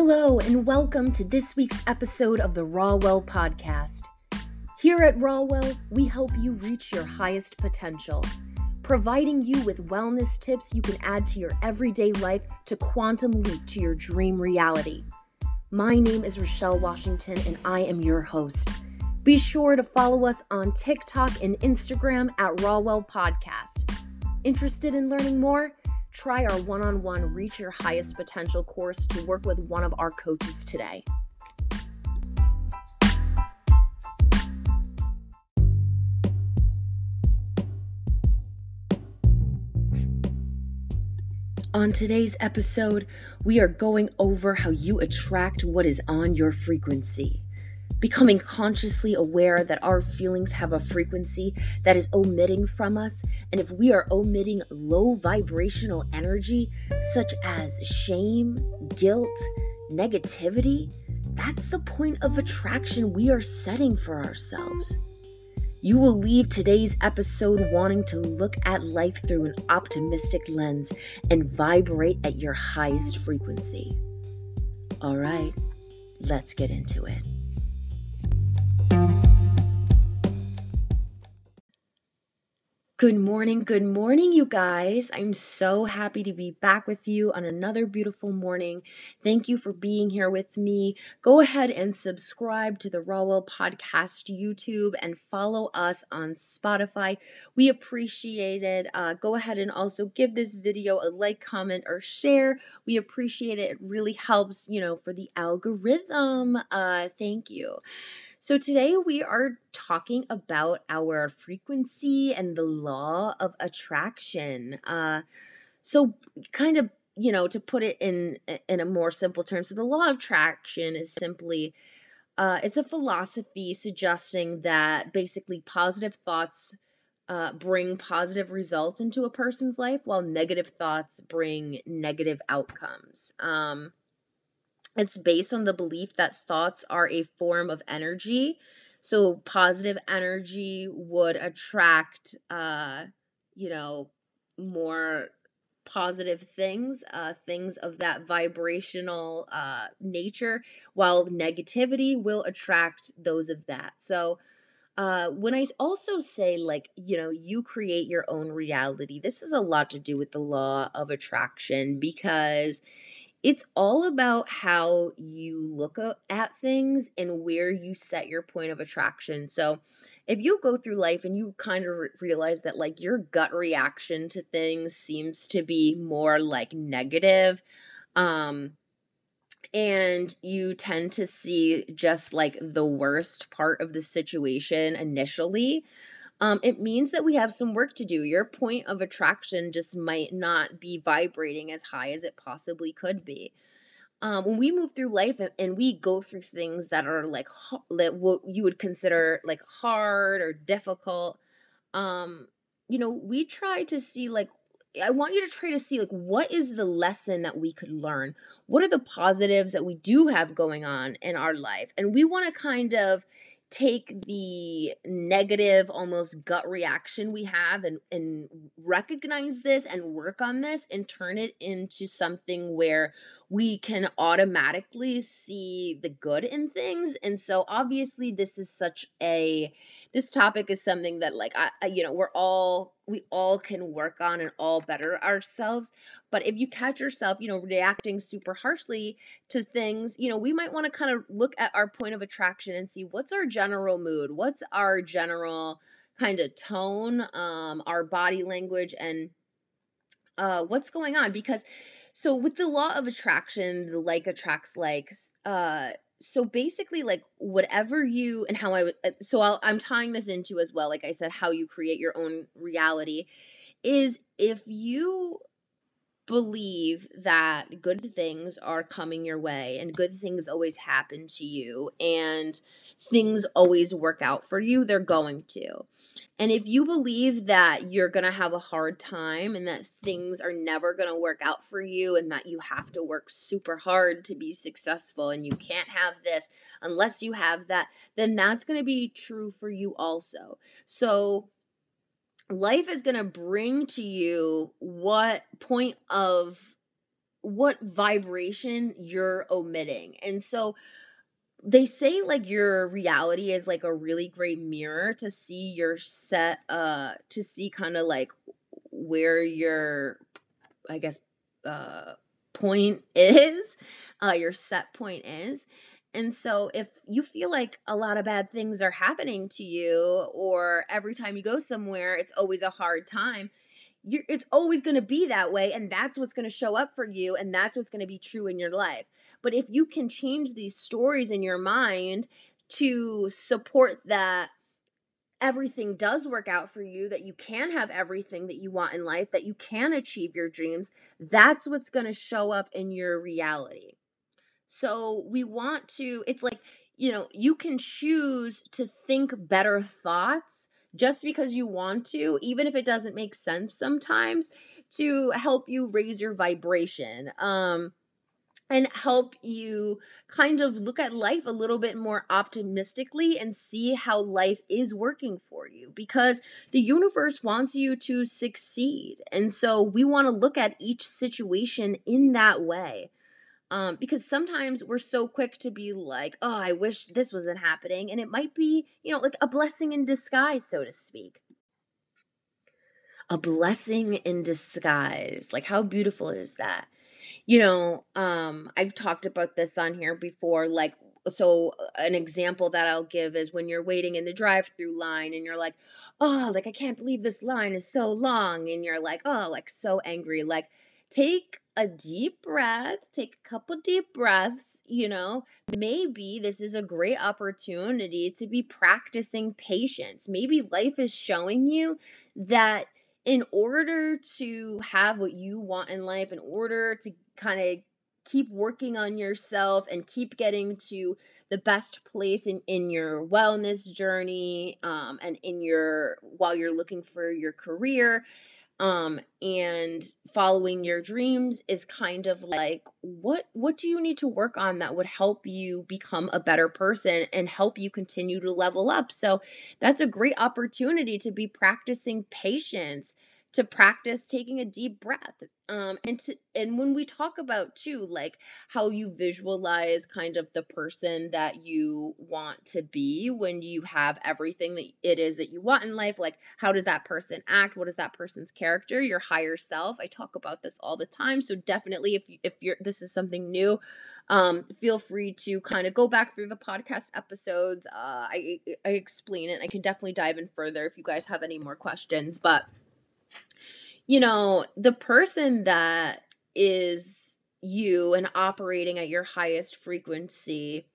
Hello, and welcome to this week's episode of the Rawwell Podcast. Here at Rawwell, we help you reach your highest potential, providing you with wellness tips you can add to your everyday life to quantum leap to your dream reality. My name is Rachelle Washington, and I am your host. Be sure to follow us on TikTok and Instagram at Rawwell Podcast. Interested in learning more? Try our one on one Reach Your Highest Potential course to work with one of our coaches today. On today's episode, we are going over how you attract what is on your frequency becoming consciously aware that our feelings have a frequency that is omitting from us. And if we are omitting low vibrational energy, such as shame, guilt, negativity, that's the point of attraction we are setting for ourselves. You will leave today's episode wanting to look at life through an optimistic lens and vibrate at your highest frequency. All right, let's get into it. Good morning, good morning, you guys. I'm so happy to be back with you on another beautiful morning. Thank you for being here with me. Go ahead and subscribe to the Rawwell Podcast YouTube and follow us on Spotify. We appreciate it. Uh, go ahead and also give this video a like, comment, or share. We appreciate it. It really helps, you know, for the algorithm. Uh, thank you. So, today we are talking about our frequency and the law of attraction. Uh, so, kind of, you know, to put it in in a more simple term, so the law of attraction is simply uh, it's a philosophy suggesting that basically positive thoughts uh, bring positive results into a person's life, while negative thoughts bring negative outcomes. Um, it's based on the belief that thoughts are a form of energy. So positive energy would attract uh you know more positive things, uh, things of that vibrational uh, nature, while negativity will attract those of that. So, uh, when I also say, like, you know, you create your own reality, this has a lot to do with the law of attraction because it's all about how you look at things and where you set your point of attraction. So, if you go through life and you kind of realize that like your gut reaction to things seems to be more like negative, um, and you tend to see just like the worst part of the situation initially, um, it means that we have some work to do. Your point of attraction just might not be vibrating as high as it possibly could be. Um, when we move through life and, and, we go through things that are like that what you would consider like hard or difficult, um, you know, we try to see like I want you to try to see like what is the lesson that we could learn? What are the positives that we do have going on in our life? And we want to kind of take the negative almost gut reaction we have and and recognize this and work on this and turn it into something where we can automatically see the good in things. And so obviously this is such a this topic is something that like I, you know we're all we all can work on and all better ourselves. But if you catch yourself, you know, reacting super harshly to things, you know, we might want to kind of look at our point of attraction and see what's our general mood, what's our general kind of tone, um, our body language, and uh, what's going on. Because so with the law of attraction, the like attracts likes, uh, so basically like whatever you and how i uh, so i i'm tying this into as well like i said how you create your own reality is if you believe that good things are coming your way and good things always happen to you and things always work out for you, they're going to. And if you believe that you're going to have a hard time and that things are never going to work out for you and that you have to work super hard to be successful and you can't have this unless you have that, then that's going to be true for you also. So life is going to bring to you what point of what vibration you're omitting. And so they say like your reality is like a really great mirror to see your set uh to see kind of like where your I guess uh point is, uh your set point is. And so if you feel like a lot of bad things are happening to you or every time you go somewhere it's always a hard time, you're, it's always going to be that way and that's what's going to show up for you and that's what's going to be true in your life. But if you can change these stories in your mind to support that everything does work out for you that you can have everything that you want in life that you can achieve your dreams that's what's going to show up in your reality so we want to it's like you know you can choose to think better thoughts just because you want to, even if it doesn't make sense sometimes, to help you raise your vibration. Um, and help you kind of look at life a little bit more optimistically and see how life is working for you because the universe wants you to succeed. And so we want to look at each situation in that way. Um, because sometimes we're so quick to be like, oh, I wish this wasn't happening. And it might be, you know, like a blessing in disguise, so to speak. A blessing in disguise. Like, how beautiful is that? You know, um, I've talked about this on here before. Like, so an example that I'll give is when you're waiting in the drive-through line and you're like, oh, like I can't believe this line is so long, and you're like, oh, like so angry. Like, take a deep breath, take a couple deep breaths, you know. Maybe this is a great opportunity to be practicing patience. Maybe life is showing you that in order to have what you want in life, in order to kind of keep working on yourself and keep getting to the best place in, in your wellness journey um, and in your while you're looking for your career um and following your dreams is kind of like what what do you need to work on that would help you become a better person and help you continue to level up? So that's a great opportunity to be practicing patience to practice taking a deep breath um and to and when we talk about too like how you visualize kind of the person that you want to be when you have everything that it is that you want in life like how does that person act? What is that person's character? Your higher self. I talk about this all the time so definitely if you if you're this is something new um feel free to kind of go back through the podcast episodes. Uh i i explain it i can definitely dive in further if you guys have any more questions but you know, the person that is you and operating at your highest frequency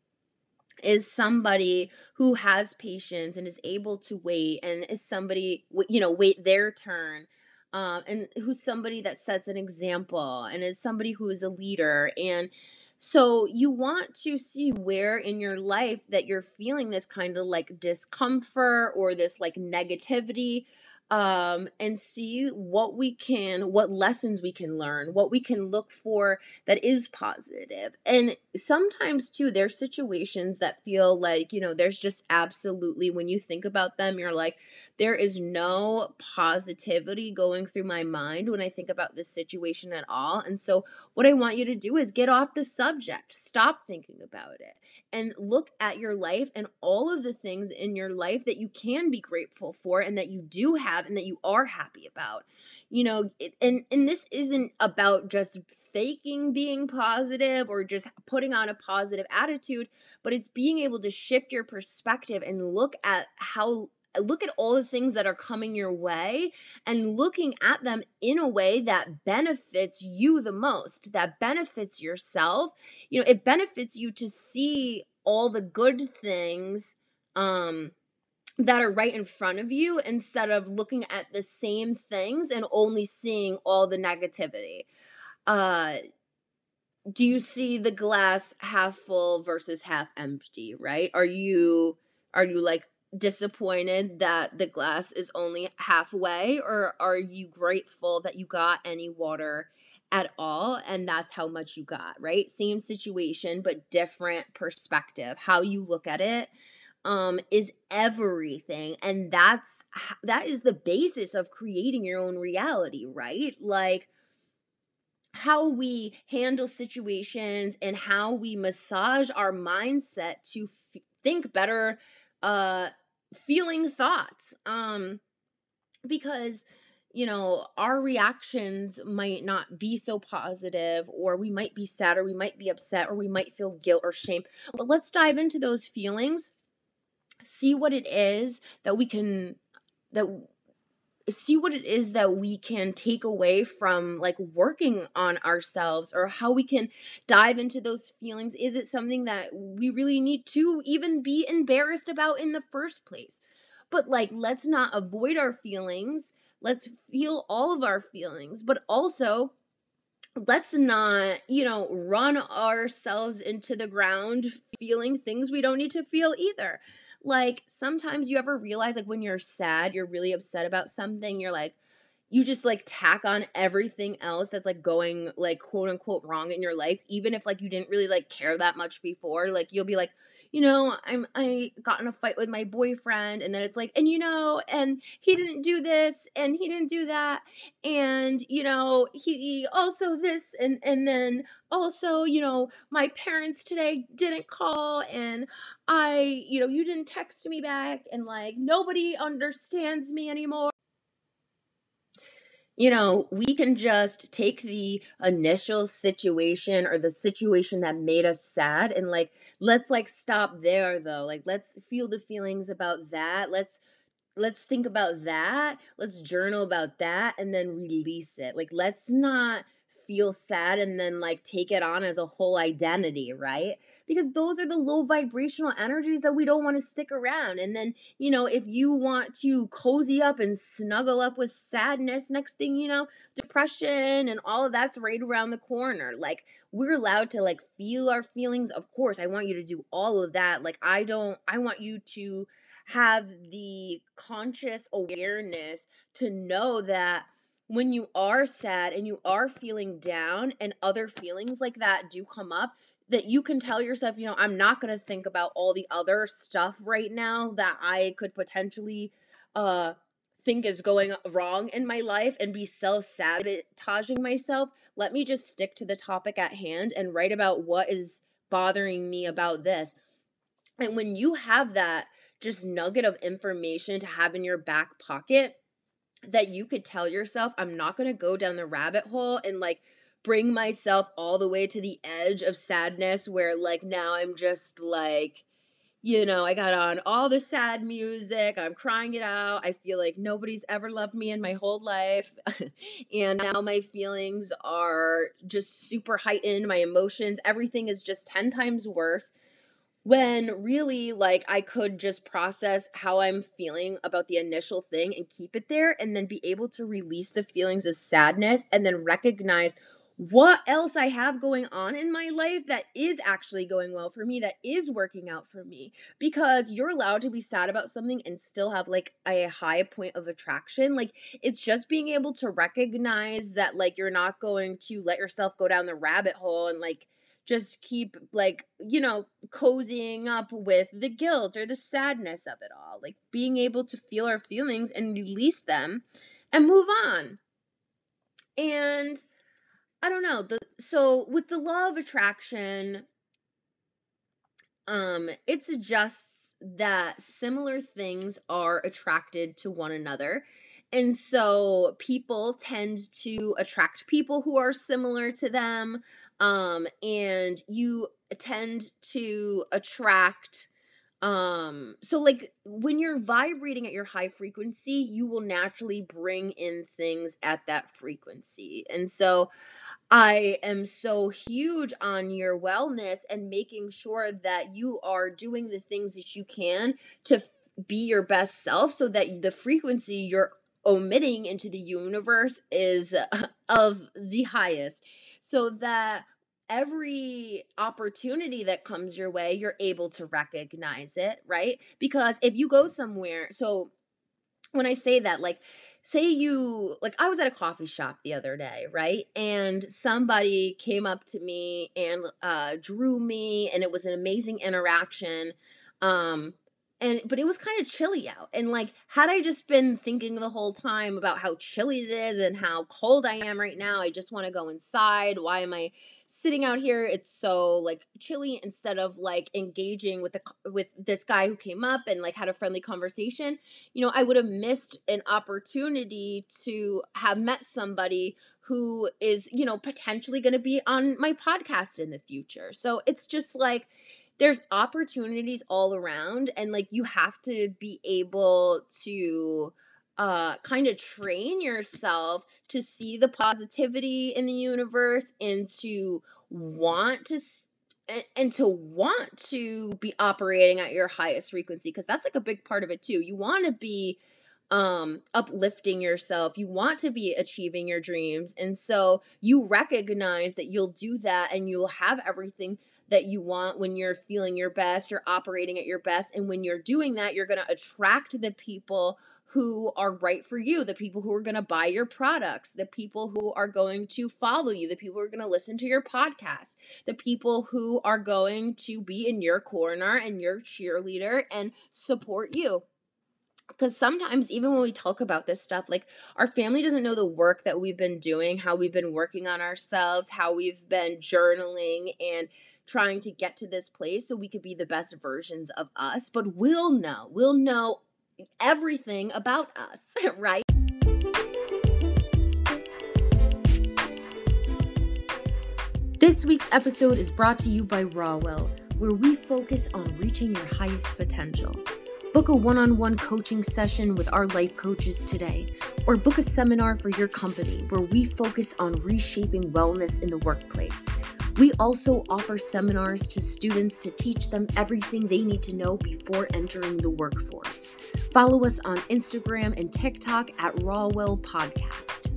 is somebody who has patience and is able to wait and is somebody you know wait their turn um, and who's somebody that sets an example and is somebody who is a leader. And so you want to see where in your life that you're feeling this kind of like discomfort or this like negativity um, and see what we can, what lessons we can learn, what we can look for that is positive. And sometimes, too, there's situations that feel like, you know, there's just absolutely, when you think about them, you're like, there is no positivity going through my mind when I think about this situation at all. And so, what I want you to do is get off the subject, stop thinking about it, and look at your life and all of the things in your life that you can be grateful for and that you do have have and that you are happy about you know it, and and this isn't about just faking being positive or just putting on a positive attitude but it's being able to shift your perspective and look at how look at all the things that are coming your way and looking at them in a way that benefits you the most, that benefits yourself. You know, it benefits you to see all the good things um that are right in front of you instead of looking at the same things and only seeing all the negativity. Uh do you see the glass half full versus half empty, right? Are you are you like disappointed that the glass is only halfway or are you grateful that you got any water at all and that's how much you got, right? Same situation but different perspective. How you look at it um is everything and that's that is the basis of creating your own reality right? Like how we handle situations and how we massage our mindset to f- think better uh feeling thoughts um because you know our reactions might not be so positive or we might be sad or we might be upset or we might feel guilt or shame but let's dive into those feelings see what it is that we can that see what it is that we can take away from like working on ourselves or how we can dive into those feelings. Is it something that we really need to even be embarrassed about in the first place? But like let's not avoid our feelings. Let's feel all of our feelings but also let's not you know run ourselves into the ground feeling things we don't need to feel either like sometimes you ever realize like when you're sad, you're really upset about something, you're like you just like tack on everything else that's like going like quote unquote wrong in your life even if like you didn't really like care that much before like you'll be like you know i'm i got in a fight with my boyfriend and then it's like and you know and he didn't do this and he didn't do that and you know he also this and and then also you know my parents today didn't call and i you know you didn't text me back and like nobody understands me anymore you know, we can just take the initial situation or the situation that made us sad and like let's like stop there though. Like let's feel the feelings about that. Let's let's think about that. Let's journal about that and then release it. Like let's not feel sad and then like take it on as a whole identity, right? Because those are the low vibrational energies that we don't want to stick around. And then, you know, if you want to cozy up and snuggle up with sadness, next thing you know, depression and all of that's right around the corner. Like we're allowed to like feel our feelings. Of course, I want you to do all of that. Like I don't I want you to have the conscious awareness to know that when you are sad and you are feeling down and other feelings like that do come up that you can tell yourself you know i'm not going to think about all the other stuff right now that i could potentially uh think is going wrong in my life and be self-sabotaging myself. Let me just stick to the topic at hand and write about what is bothering me about this. And when you have that just nugget of information to have in your back pocket that you could tell yourself, I'm not going to go down the rabbit hole and like bring myself all the way to the edge of sadness where like now I'm just like, you know, I got on all the sad music. I'm crying it out. I feel like nobody's ever loved me in my whole life. and now my feelings are just super heightened. My emotions, everything is just 10 times worse when really like I could just process how I'm feeling about the initial thing and keep it there and then be able to release the feelings of sadness and then recognize what else I have going on in my life that is actually going well for me, that is working out for me. Because you're allowed to be sad about something and still have like a high point of attraction. Like it's just being able to recognize that like you're not going to let yourself go down the rabbit hole and like just keep like you know cozying up with the guilt or the sadness of it all like being able to feel our feelings and release them and move on. And i don't know the so with the law of attraction um it suggests that similar things are attracted to one another. And so people tend to attract people who are similar to them um and you tend to attract um so like when you're vibrating at your high frequency you will naturally bring in things at that frequency and so I am so huge on your wellness and making sure that you are doing the things that you can to be your best self so that the frequency you're omitting into the universe is of the highest. So that every opportunity that comes your way you're able to recognize it right? Because if you go somewhere so when i say that like say you like i was at a coffee shop the other day right? And somebody came up to me and uh drew me and it was an amazing interaction. Um and but it was kind of chilly out and like had i just been thinking the whole time about how chilly it is and how cold i am right now i just want to go inside why am i sitting out here? It's so like chilly instead of like engaging with the with this guy who came up and like had a friendly conversation you know i would have missed an opportunity to have met somebody who is you know potentially going to be on my podcast in the future. So it's just like there's opportunities all around and like you have to be able to uh kind of train yourself to see the positivity in the universe and to want to and, and to want to be operating at your highest frequency because that's like a big part of it too. You want to be um uplifting yourself. You want to be achieving your dreams and so you recognize that you'll do that and you'll have everything that you want when you're feeling your best, you're operating at your best. And when you're doing that, you're going to attract the people who are right for you, the people who are going to buy your products, the people who are going to follow you, the people who are going to listen to your podcast, the people who are going to be in your corner and your cheerleader and support you because sometimes even when we talk about this stuff like our family doesn't know the work that we've been doing how we've been working on ourselves how we've been journaling and trying to get to this place so we could be the best versions of us, but we'll know. We'll know everything about us, right? This week's episode is brought to you by Rawwell, where we focus on reaching your highest potential. Book a one on one coaching session with our life coaches today, or book a seminar for your company where we focus on reshaping wellness in the workplace. We also offer seminars to students to teach them everything they need to know before entering the workforce. Follow us on Instagram and TikTok at Rawwell Podcast.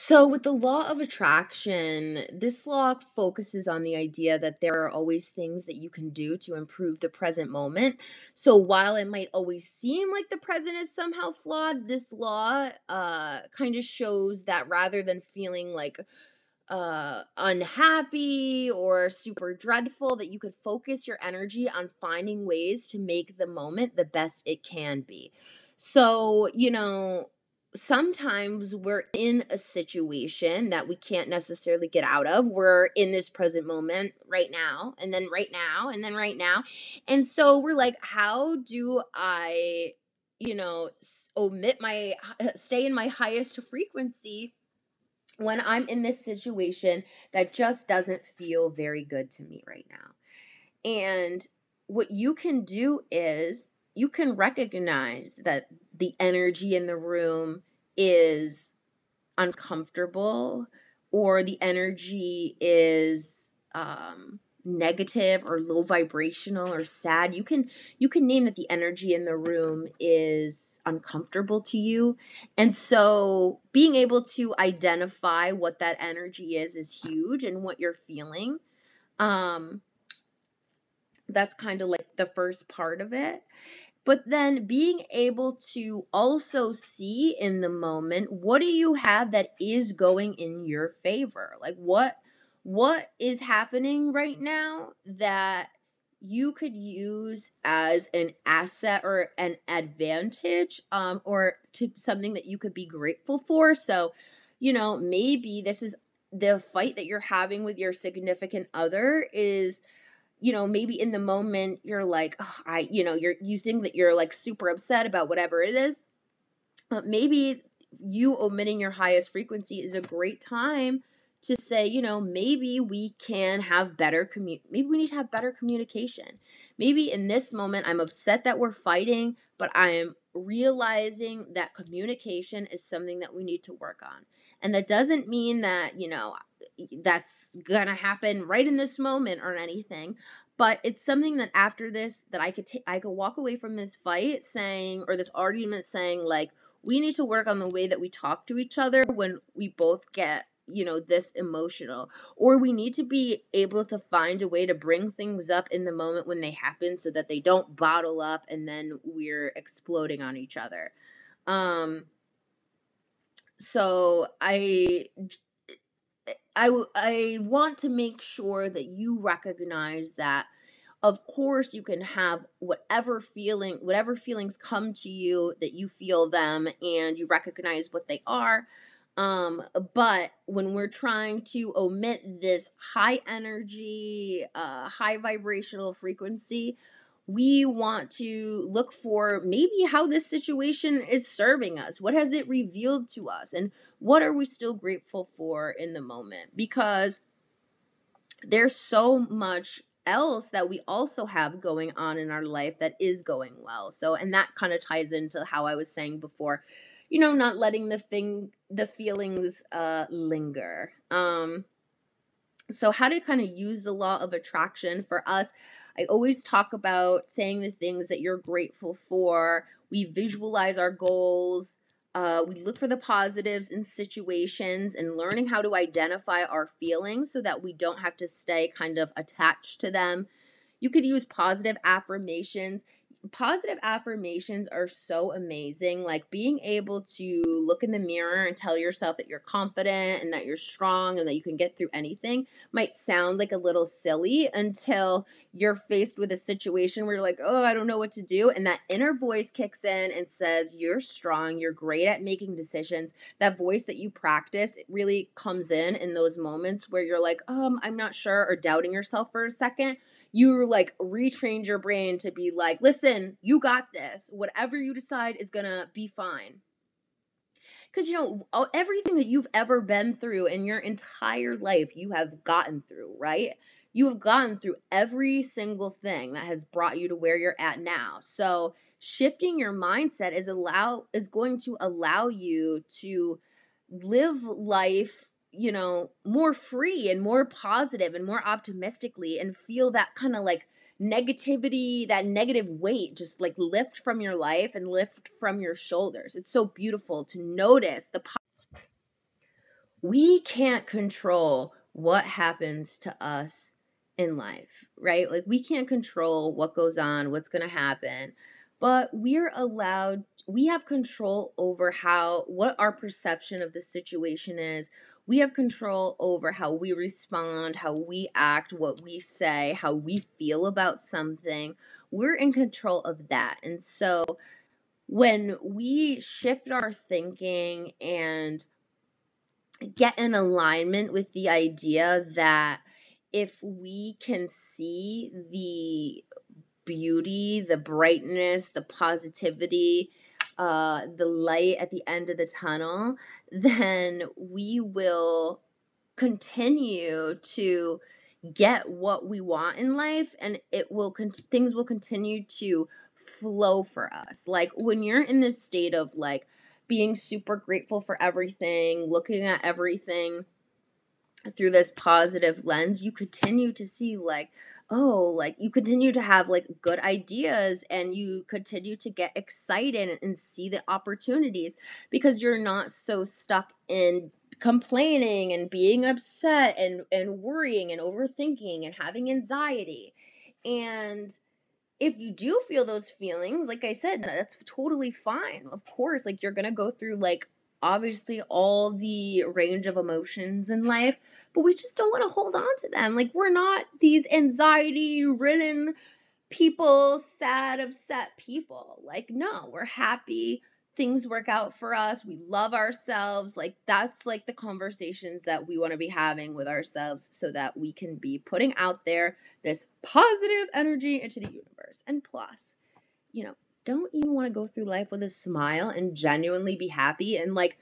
So, with the law of attraction, this law focuses on the idea that there are always things that you can do to improve the present moment. So, while it might always seem like the present is somehow flawed, this law uh, kind of shows that rather than feeling like uh unhappy or super dreadful that you could focus your energy on finding ways to make the moment the best it can be. So, you know, sometimes we're in a situation that we can't necessarily get out of. We're in this present moment right now, and then right now, and then right now. And so we're like, how do I, you know, omit my, stay in my highest frequency? When I'm in this situation that just doesn't feel very good to me right now. And what you can do is you can recognize that the energy in the room is uncomfortable or the energy is um negative or low vibrational or sad. You can you can name that the energy in the room is uncomfortable to you. And so being able to identify what that energy is is huge and what you're feeling. Um that's kind of like the first part of it but then being able to also see in the moment what do you have that is going in your favor? Like what what is happening right now that you could use as an asset or an advantage um or to something that you could be grateful for? So you know maybe this is the fight that you're having with your significant other is you know maybe in the moment you're like oh, i you know you're you think that you're like super upset about whatever it is but maybe you omitting your highest frequency is a great time to say you know maybe we can have better commu maybe we need to have better communication. Maybe in this moment i'm upset that we're fighting but i'm realizing that communication is something that we need to work on. And that doesn't mean that you know that's gonna happen right in this moment or anything but it's something that after this that i could take i could walk away from this fight saying or this argument saying like we need to work on the way that we talk to each other when we both get you know this emotional or we need to be able to find a way to bring things up in the moment when they happen so that they don't bottle up and then we're exploding on each other. Um so i I, I want to make sure that you recognize that of course you can have whatever feeling whatever feelings come to you that you feel them and you recognize what they are um but when we're trying to omit this high energy uh high vibrational frequency we want to look for maybe how this situation is serving us. What has it revealed to us? And what are we still grateful for in the moment? Because there's so much else that we also have going on in our life that is going well. So, and that kind of ties into how I was saying before, you know, not letting the thing, the feelings uh, linger. Um, so, how to kind of use the law of attraction for us I always talk about saying the things that you're grateful for. We visualize our goals. Uh, we look for the positives in situations and learning how to identify our feelings so that we don't have to stay kind of attached to them. You could use positive affirmations positive affirmations are so amazing. Like being able to look in the mirror and tell yourself that you're confident and that you're strong and that you can get through anything might sound like a little silly until you're faced with a situation where you're like, oh, I don't know what to do. And that inner voice kicks in and says, you're strong, you're great at making decisions. That voice that you practice, it really comes in in those moments where you're like, um, I'm not sure, or doubting yourself for a second. You like retrained your brain to be like, listen, listen, you got this. Whatever you decide is going to be fine. Because, you know, everything that you've ever been through in your entire life, you have gotten through, right? You have gotten through every single thing that has brought you to where you're at now. So, shifting your mindset is allow is going to allow you to live life you know, more free and more positive and more optimistically and feel that kind of like negativity, that negative weight just like lift from your life and lift from your shoulders. It's so beautiful to notice the po- we can't control what happens to us in life, right? Like we can't control what goes on, what's going to happen, but we're allowed we have control over how what our perception of the situation is we have control over how we respond, how we act, what we say, how we feel about something. We're in control of that. And so when we shift our thinking and get in alignment with the idea that if we can see the beauty, the brightness, the positivity, uh, the light at the end of the tunnel, then we will continue to get what we want in life and it will con- things will continue to flow for us. Like when you're in this state of like being super grateful for everything looking at everything through this positive lens you continue to see like oh like you continue to have like good ideas and you continue to get excited and see the opportunities because you're not so stuck in complaining and being upset and and worrying and overthinking and having anxiety. And if you do feel those feelings like i said that's totally fine. Of course like you're gonna go through like obviously all the range of emotions in life, but we just don't want to hold on to them. Like we're not these anxiety ridden people, sad, upset people. Like no, we're happy. Things work out for us. We love ourselves. Like that's like the conversations that we want to be having with ourselves so that we can be putting out there this positive energy into the universe. And plus, you know, don't even want to go through life with a smile and genuinely be happy and like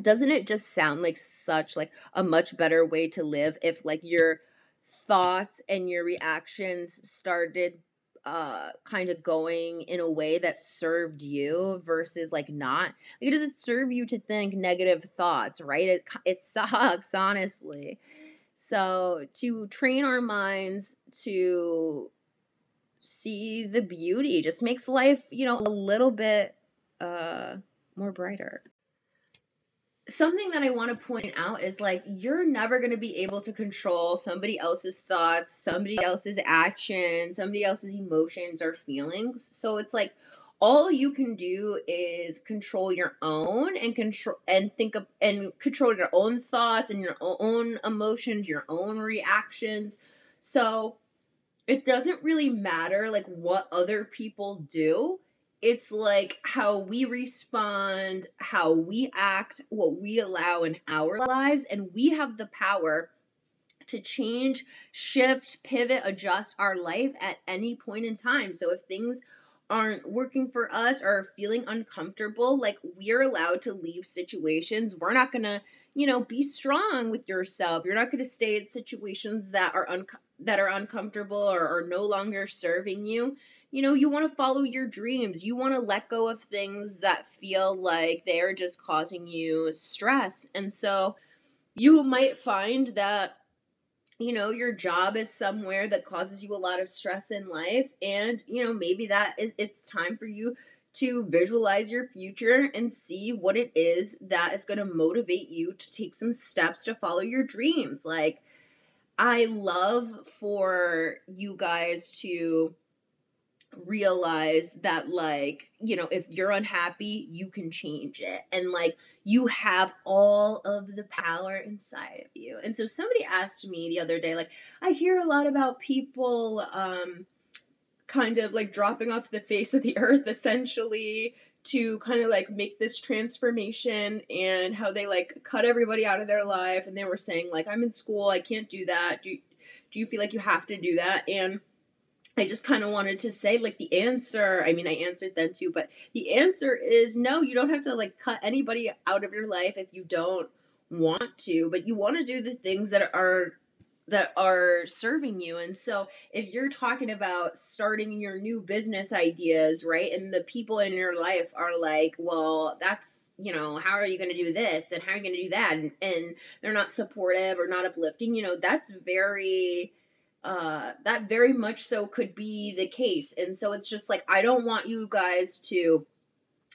doesn't it just sound like such like a much better way to live if like your thoughts and your reactions started uh kind of going in a way that served you versus like not? Like does it serve you to think negative thoughts right? It, it sucks honestly. So to train our minds to see the beauty. Just makes life you know a little bit uh more brighter. Something that i want to point out is like you're never going to be able to control somebody else's thoughts somebody else's actions somebody else's emotions or feelings. So it's like all you can do is control your own and control and think of and control your own thoughts and your own emotions, your own reactions. So it doesn't really matter like what other people do. It's like how we respond, how we act, what we allow in our lives, and we have the power to change, shift, pivot, adjust our life at any point in time. So if things aren't working for us or feeling uncomfortable, like we're allowed to leave situations. We're not to, you know, be strong with yourself. You're not to stay in situations that are un- that are uncomfortable or are no longer serving you. You know, you want to follow your dreams. You want to let go of things that feel like they are just causing you stress. And so you might find that you know your job is somewhere that causes you a lot of stress in life and you know maybe that is it's time for you to visualize your future and see what it is that is going to motivate you to take some steps to follow your dreams like i love for you guys to realize that like you know if you're unhappy you can change it. And like you have all of the power inside of you. And so somebody asked me the other day like i hear a lot about people um kind of like dropping off the face of the earth essentially to kind of like make this transformation and how they like cut everybody out of their life and they were saying like i'm in school i can't do that do do you feel like you have to do that and I just kind of wanted to say, like, the answer. I mean, I answered then too, but the answer is no, you don't have to, like, cut anybody out of your life if you don't want to, but you want to do the things that are that are serving you. And so if you're talking about starting your new business ideas, right? And the people in your life are like, well, that's, you know, how are you going to do this? And how are you going to do that? And, and they're not supportive or not uplifting, you know, that's very, uh, that very much so could be the case. And so it's just like, I don't want you guys to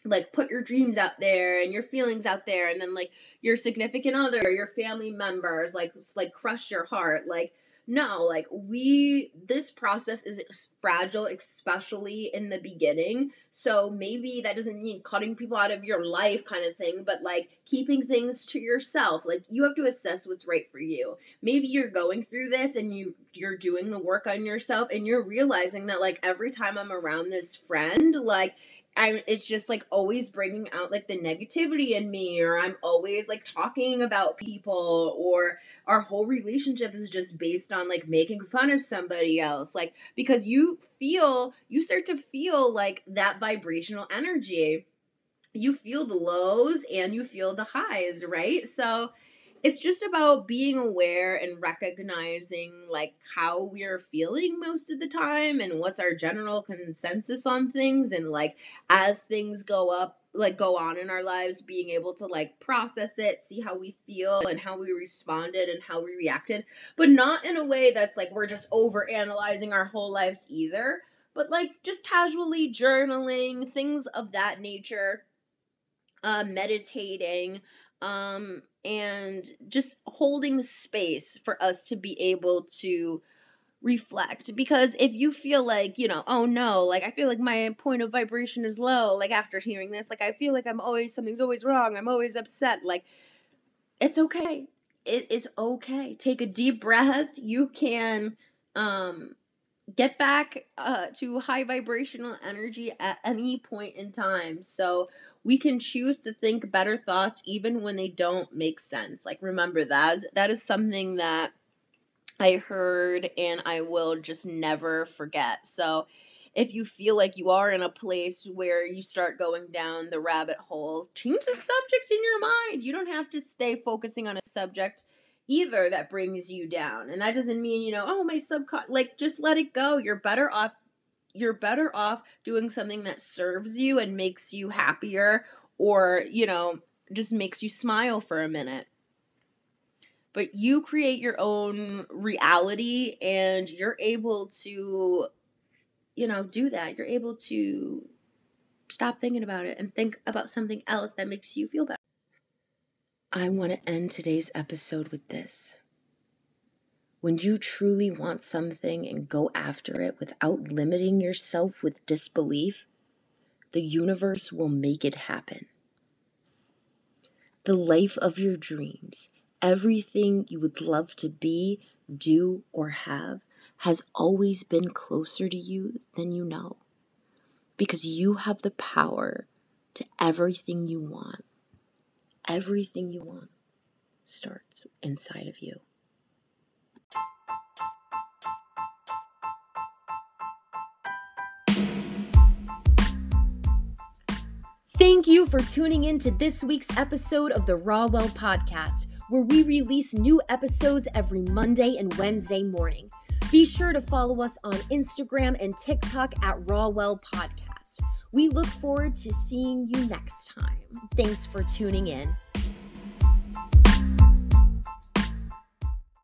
like put your dreams out there and your feelings out there and then like your significant other your family members like like crush your heart like no, like we, this process is fragile, especially in the beginning. So maybe that doesn't mean cutting people out of your life kind of thing, but like keeping things to yourself. Like you have to assess what's right for you. Maybe you're going through this and you you're doing the work on yourself and you're realizing that like every time I'm around this friend, like I'm it's just like always bringing out like the negativity in me or I'm always like talking about people or our whole relationship is just based on like making fun of somebody else like because you feel you start to feel like that vibrational energy. You feel the lows and you feel the highs right? So it's just about being aware and recognizing like how we're feeling most of the time and what's our general consensus on things. And like as things go up like go on in our lives being able to like process it see how we feel and how we responded and how we reacted. But not in a way that's like we're just over analyzing our whole lives either. But like just casually journaling things of that nature uh meditating um and just holding space for us to be able to reflect because if you feel like you know oh no like i feel like my point of vibration is low like after hearing this like i feel like i'm always something's always wrong i'm always upset like it's okay. It is okay. Take a deep breath. You can um get back uh, to high vibrational energy at any point in time so we can choose to think better thoughts even when they don't make sense. Like remember that that is something that I heard and I will just never forget. So if you feel like you are in a place where you start going down the rabbit hole, change the subject in your mind. You don't have to stay focusing on a subject either that brings you down. And that doesn't mean, you know, oh, my subcon like just let it go. You're better off you're better off doing something that serves you and makes you happier or, you know, just makes you smile for a minute. But you create your own reality and you're able to, you know, do that. You're able to stop thinking about it and think about something else that makes you feel better. I want to end today's episode with this. When you truly want something and go after it without limiting yourself with disbelief, the universe will make it happen. The life of your dreams, everything you would love to be, do, or have, has always been closer to you than you know. Because you have the power to everything you want. Everything you want starts inside of you. Thank you for tuning in to this week's episode of the Rawwell Podcast, where we release new episodes every Monday and Wednesday morning. Be sure to follow us on Instagram and TikTok at Rawwell Podcast. We look forward to seeing you next time. Thanks for tuning in.